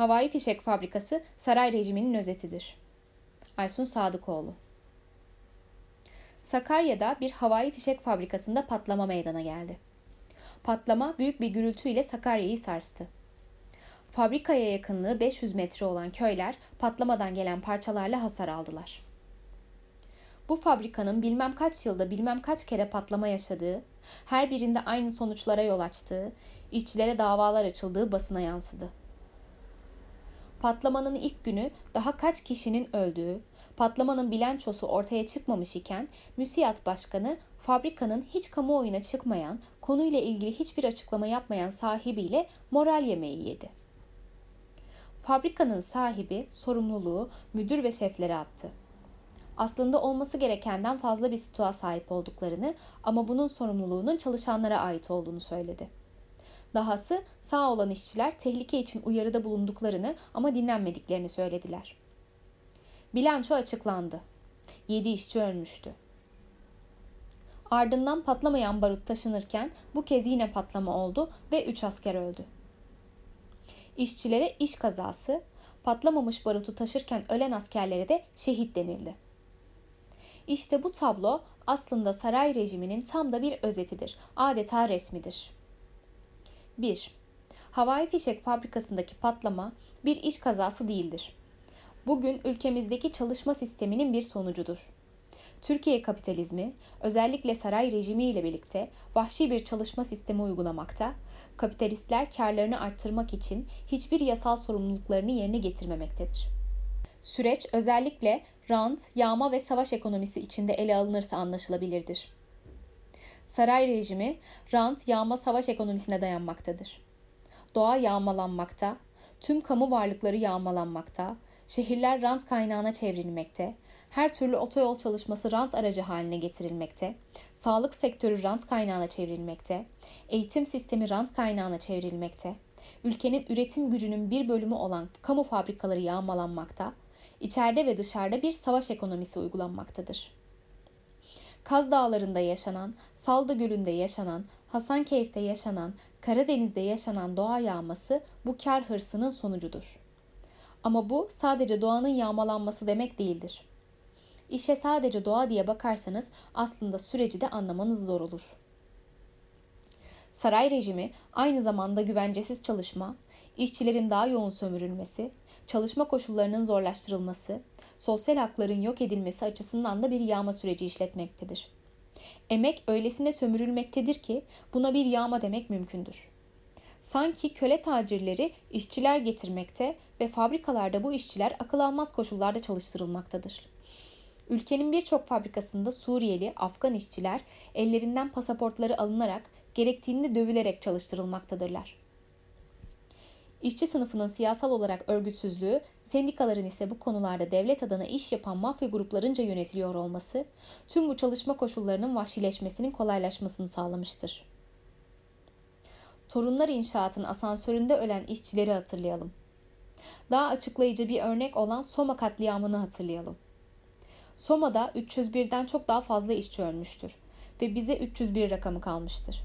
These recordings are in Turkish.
Havai fişek fabrikası saray rejiminin özetidir. Aysun Sadıkoğlu Sakarya'da bir havai fişek fabrikasında patlama meydana geldi. Patlama büyük bir gürültüyle Sakarya'yı sarstı. Fabrikaya yakınlığı 500 metre olan köyler patlamadan gelen parçalarla hasar aldılar. Bu fabrikanın bilmem kaç yılda bilmem kaç kere patlama yaşadığı, her birinde aynı sonuçlara yol açtığı, işçilere davalar açıldığı basına yansıdı. Patlamanın ilk günü daha kaç kişinin öldüğü, patlamanın bilançosu ortaya çıkmamış iken müsiyat başkanı fabrikanın hiç kamuoyuna çıkmayan, konuyla ilgili hiçbir açıklama yapmayan sahibiyle moral yemeği yedi. Fabrikanın sahibi sorumluluğu müdür ve şeflere attı. Aslında olması gerekenden fazla bir stoğa sahip olduklarını ama bunun sorumluluğunun çalışanlara ait olduğunu söyledi. Dahası sağ olan işçiler tehlike için uyarıda bulunduklarını ama dinlenmediklerini söylediler. Bilanço açıklandı. 7 işçi ölmüştü. Ardından patlamayan barut taşınırken bu kez yine patlama oldu ve 3 asker öldü. İşçilere iş kazası, patlamamış barutu taşırken ölen askerlere de şehit denildi. İşte bu tablo aslında saray rejiminin tam da bir özetidir, adeta resmidir. 1. Havai fişek fabrikasındaki patlama bir iş kazası değildir. Bugün ülkemizdeki çalışma sisteminin bir sonucudur. Türkiye kapitalizmi özellikle saray rejimi ile birlikte vahşi bir çalışma sistemi uygulamakta, kapitalistler karlarını arttırmak için hiçbir yasal sorumluluklarını yerine getirmemektedir. Süreç özellikle rant, yağma ve savaş ekonomisi içinde ele alınırsa anlaşılabilirdir. Saray rejimi rant, yağma, savaş ekonomisine dayanmaktadır. Doğa yağmalanmakta, tüm kamu varlıkları yağmalanmakta, şehirler rant kaynağına çevrilmekte, her türlü otoyol çalışması rant aracı haline getirilmekte, sağlık sektörü rant kaynağına çevrilmekte, eğitim sistemi rant kaynağına çevrilmekte, ülkenin üretim gücünün bir bölümü olan kamu fabrikaları yağmalanmakta, içeride ve dışarıda bir savaş ekonomisi uygulanmaktadır. Kaz Dağları'nda yaşanan, Salda Gölü'nde yaşanan, Hasankeyf'te yaşanan, Karadeniz'de yaşanan doğa yağması bu kar hırsının sonucudur. Ama bu sadece doğanın yağmalanması demek değildir. İşe sadece doğa diye bakarsanız aslında süreci de anlamanız zor olur. Saray rejimi aynı zamanda güvencesiz çalışma, işçilerin daha yoğun sömürülmesi, çalışma koşullarının zorlaştırılması, sosyal hakların yok edilmesi açısından da bir yağma süreci işletmektedir. Emek öylesine sömürülmektedir ki buna bir yağma demek mümkündür. Sanki köle tacirleri işçiler getirmekte ve fabrikalarda bu işçiler akıl almaz koşullarda çalıştırılmaktadır. Ülkenin birçok fabrikasında Suriyeli, Afgan işçiler ellerinden pasaportları alınarak gerektiğinde dövülerek çalıştırılmaktadırlar. İşçi sınıfının siyasal olarak örgütsüzlüğü, sendikaların ise bu konularda devlet adına iş yapan mafya gruplarınca yönetiliyor olması, tüm bu çalışma koşullarının vahşileşmesinin kolaylaşmasını sağlamıştır. Torunlar İnşaat'ın asansöründe ölen işçileri hatırlayalım. Daha açıklayıcı bir örnek olan Soma katliamını hatırlayalım. Soma'da 301'den çok daha fazla işçi ölmüştür ve bize 301 rakamı kalmıştır.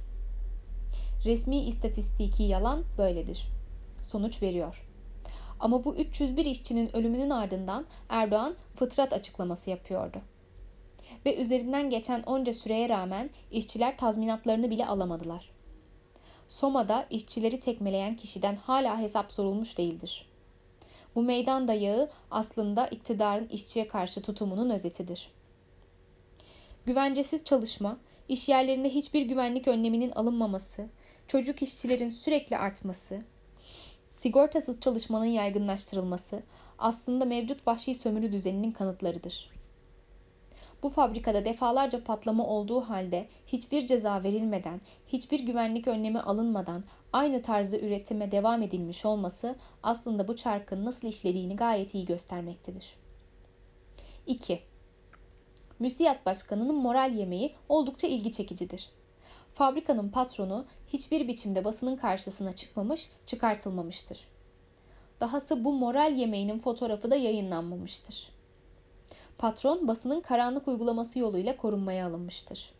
Resmi istatistiki yalan böyledir. Sonuç veriyor. Ama bu 301 işçinin ölümünün ardından Erdoğan fıtrat açıklaması yapıyordu. Ve üzerinden geçen onca süreye rağmen işçiler tazminatlarını bile alamadılar. Soma'da işçileri tekmeleyen kişiden hala hesap sorulmuş değildir. Bu meydan dayağı aslında iktidarın işçiye karşı tutumunun özetidir. Güvencesiz çalışma, iş yerlerinde hiçbir güvenlik önleminin alınmaması, çocuk işçilerin sürekli artması, sigortasız çalışmanın yaygınlaştırılması aslında mevcut vahşi sömürü düzeninin kanıtlarıdır. Bu fabrikada defalarca patlama olduğu halde hiçbir ceza verilmeden, hiçbir güvenlik önlemi alınmadan aynı tarzda üretime devam edilmiş olması aslında bu çarkın nasıl işlediğini gayet iyi göstermektedir. 2. Müsiyat Başkanı'nın moral yemeği oldukça ilgi çekicidir. Fabrikanın patronu hiçbir biçimde basının karşısına çıkmamış, çıkartılmamıştır. Dahası bu moral yemeğinin fotoğrafı da yayınlanmamıştır. Patron basının karanlık uygulaması yoluyla korunmaya alınmıştır.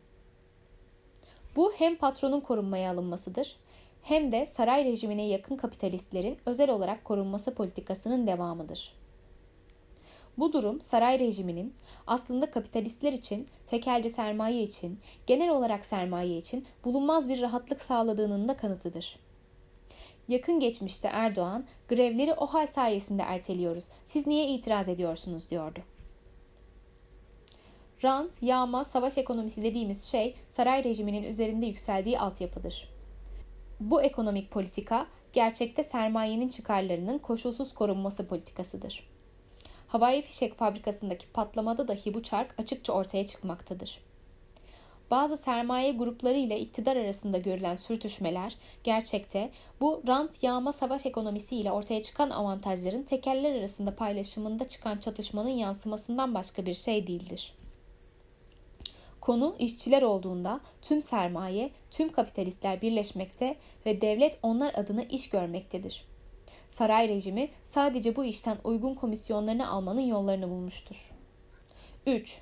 Bu hem patronun korunmaya alınmasıdır hem de saray rejimine yakın kapitalistlerin özel olarak korunması politikasının devamıdır. Bu durum saray rejiminin aslında kapitalistler için, tekelci sermaye için, genel olarak sermaye için bulunmaz bir rahatlık sağladığının da kanıtıdır. Yakın geçmişte Erdoğan, grevleri o hal sayesinde erteliyoruz, siz niye itiraz ediyorsunuz diyordu. Rant, yağma, savaş ekonomisi dediğimiz şey saray rejiminin üzerinde yükseldiği altyapıdır. Bu ekonomik politika gerçekte sermayenin çıkarlarının koşulsuz korunması politikasıdır. Havai fişek fabrikasındaki patlamada dahi bu çark açıkça ortaya çıkmaktadır. Bazı sermaye grupları ile iktidar arasında görülen sürtüşmeler gerçekte bu rant yağma savaş ekonomisi ile ortaya çıkan avantajların tekerler arasında paylaşımında çıkan çatışmanın yansımasından başka bir şey değildir. Konu işçiler olduğunda tüm sermaye, tüm kapitalistler birleşmekte ve devlet onlar adına iş görmektedir. Saray rejimi sadece bu işten uygun komisyonlarını almanın yollarını bulmuştur. 3.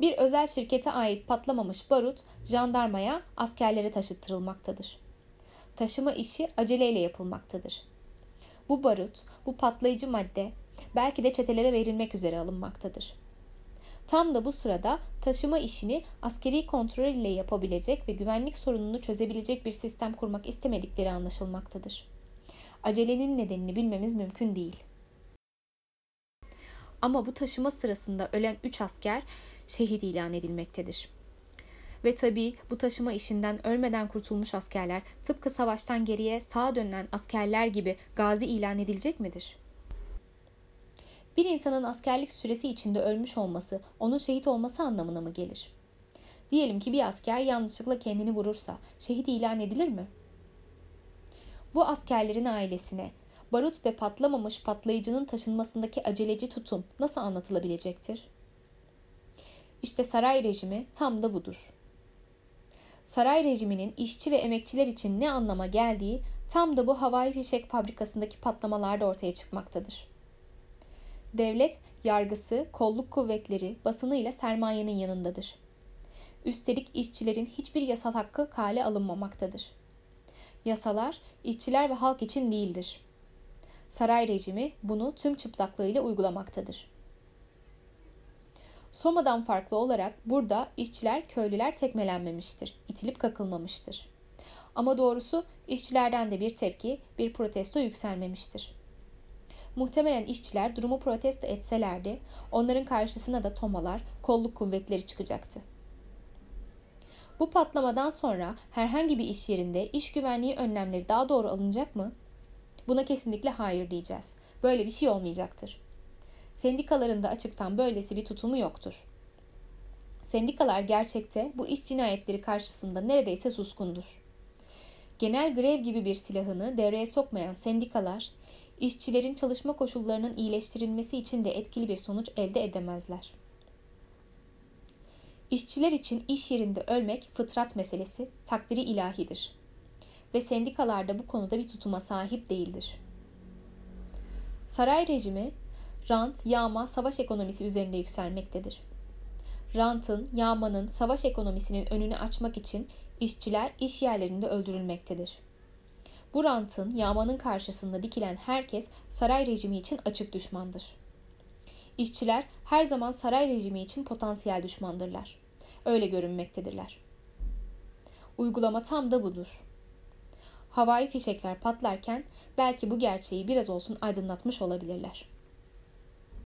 Bir özel şirkete ait patlamamış barut jandarmaya, askerlere taşıttırılmaktadır. Taşıma işi aceleyle yapılmaktadır. Bu barut, bu patlayıcı madde belki de çetelere verilmek üzere alınmaktadır. Tam da bu sırada taşıma işini askeri kontrol ile yapabilecek ve güvenlik sorununu çözebilecek bir sistem kurmak istemedikleri anlaşılmaktadır. Acelenin nedenini bilmemiz mümkün değil. Ama bu taşıma sırasında ölen 3 asker şehit ilan edilmektedir. Ve tabii bu taşıma işinden ölmeden kurtulmuş askerler tıpkı savaştan geriye sağa dönen askerler gibi gazi ilan edilecek midir? Bir insanın askerlik süresi içinde ölmüş olması onun şehit olması anlamına mı gelir? Diyelim ki bir asker yanlışlıkla kendini vurursa şehit ilan edilir mi? Bu askerlerin ailesine barut ve patlamamış patlayıcının taşınmasındaki aceleci tutum nasıl anlatılabilecektir? İşte saray rejimi tam da budur. Saray rejiminin işçi ve emekçiler için ne anlama geldiği tam da bu havai fişek fabrikasındaki patlamalarda ortaya çıkmaktadır. Devlet, yargısı, kolluk kuvvetleri, basınıyla sermayenin yanındadır. Üstelik işçilerin hiçbir yasal hakkı kale alınmamaktadır. Yasalar, işçiler ve halk için değildir. Saray rejimi bunu tüm çıplaklığıyla uygulamaktadır. Soma'dan farklı olarak burada işçiler, köylüler tekmelenmemiştir, itilip kakılmamıştır. Ama doğrusu işçilerden de bir tepki, bir protesto yükselmemiştir. Muhtemelen işçiler durumu protesto etselerdi, onların karşısına da tomalar, kolluk kuvvetleri çıkacaktı. Bu patlamadan sonra herhangi bir iş yerinde iş güvenliği önlemleri daha doğru alınacak mı? Buna kesinlikle hayır diyeceğiz. Böyle bir şey olmayacaktır. Sendikaların da açıktan böylesi bir tutumu yoktur. Sendikalar gerçekte bu iş cinayetleri karşısında neredeyse suskundur. Genel grev gibi bir silahını devreye sokmayan sendikalar işçilerin çalışma koşullarının iyileştirilmesi için de etkili bir sonuç elde edemezler. İşçiler için iş yerinde ölmek fıtrat meselesi, takdiri ilahidir. Ve sendikalarda bu konuda bir tutuma sahip değildir. Saray rejimi, rant, yağma, savaş ekonomisi üzerinde yükselmektedir. Rantın, yağmanın, savaş ekonomisinin önünü açmak için işçiler iş yerlerinde öldürülmektedir. Bu rantın, yağmanın karşısında dikilen herkes saray rejimi için açık düşmandır. İşçiler her zaman saray rejimi için potansiyel düşmandırlar. Öyle görünmektedirler. Uygulama tam da budur. Havai fişekler patlarken belki bu gerçeği biraz olsun aydınlatmış olabilirler.